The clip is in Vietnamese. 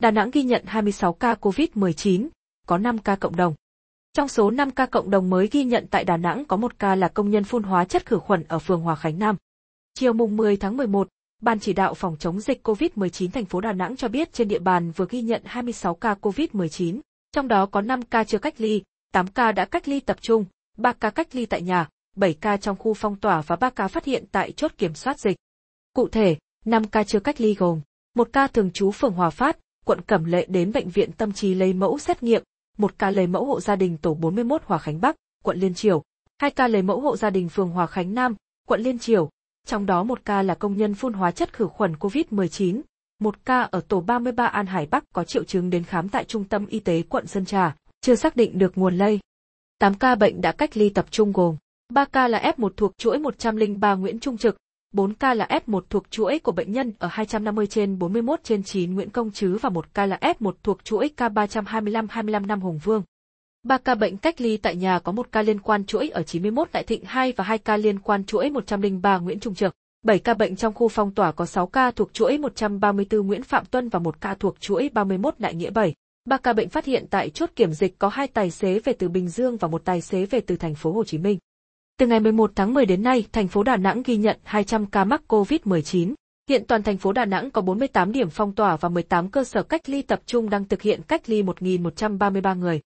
Đà Nẵng ghi nhận 26 ca COVID-19, có 5 ca cộng đồng. Trong số 5 ca cộng đồng mới ghi nhận tại Đà Nẵng có một ca là công nhân phun hóa chất khử khuẩn ở phường Hòa Khánh Nam. Chiều mùng 10 tháng 11, Ban chỉ đạo phòng chống dịch COVID-19 thành phố Đà Nẵng cho biết trên địa bàn vừa ghi nhận 26 ca COVID-19, trong đó có 5 ca chưa cách ly, 8 ca đã cách ly tập trung, 3 ca cách ly tại nhà, 7 ca trong khu phong tỏa và 3 ca phát hiện tại chốt kiểm soát dịch. Cụ thể, 5 ca chưa cách ly gồm một ca thường trú phường Hòa Phát, quận Cẩm Lệ đến bệnh viện tâm trí lấy mẫu xét nghiệm, một ca lấy mẫu hộ gia đình tổ 41 Hòa Khánh Bắc, quận Liên Triều, hai ca lấy mẫu hộ gia đình phường Hòa Khánh Nam, quận Liên Triều, trong đó một ca là công nhân phun hóa chất khử khuẩn COVID-19, một ca ở tổ 33 An Hải Bắc có triệu chứng đến khám tại trung tâm y tế quận Sơn Trà, chưa xác định được nguồn lây. 8 ca bệnh đã cách ly tập trung gồm 3 ca là F1 thuộc chuỗi 103 Nguyễn Trung Trực, 4 ca là F1 thuộc chuỗi của bệnh nhân ở 250 trên 41 trên 9 Nguyễn Công Trứ và 1 ca là F1 thuộc chuỗi K325-25 năm Hùng Vương. 3 ca bệnh cách ly tại nhà có 1 ca liên quan chuỗi ở 91 Đại Thịnh 2 và 2 ca liên quan chuỗi 103 Nguyễn Trung Trực. 7 ca bệnh trong khu phong tỏa có 6 ca thuộc chuỗi 134 Nguyễn Phạm Tuân và 1 ca thuộc chuỗi 31 Đại Nghĩa 7. 3 ca bệnh phát hiện tại chốt kiểm dịch có 2 tài xế về từ Bình Dương và 1 tài xế về từ thành phố Hồ Chí Minh. Từ ngày 11 tháng 10 đến nay, thành phố Đà Nẵng ghi nhận 200 ca mắc COVID-19. Hiện toàn thành phố Đà Nẵng có 48 điểm phong tỏa và 18 cơ sở cách ly tập trung đang thực hiện cách ly 1.133 người.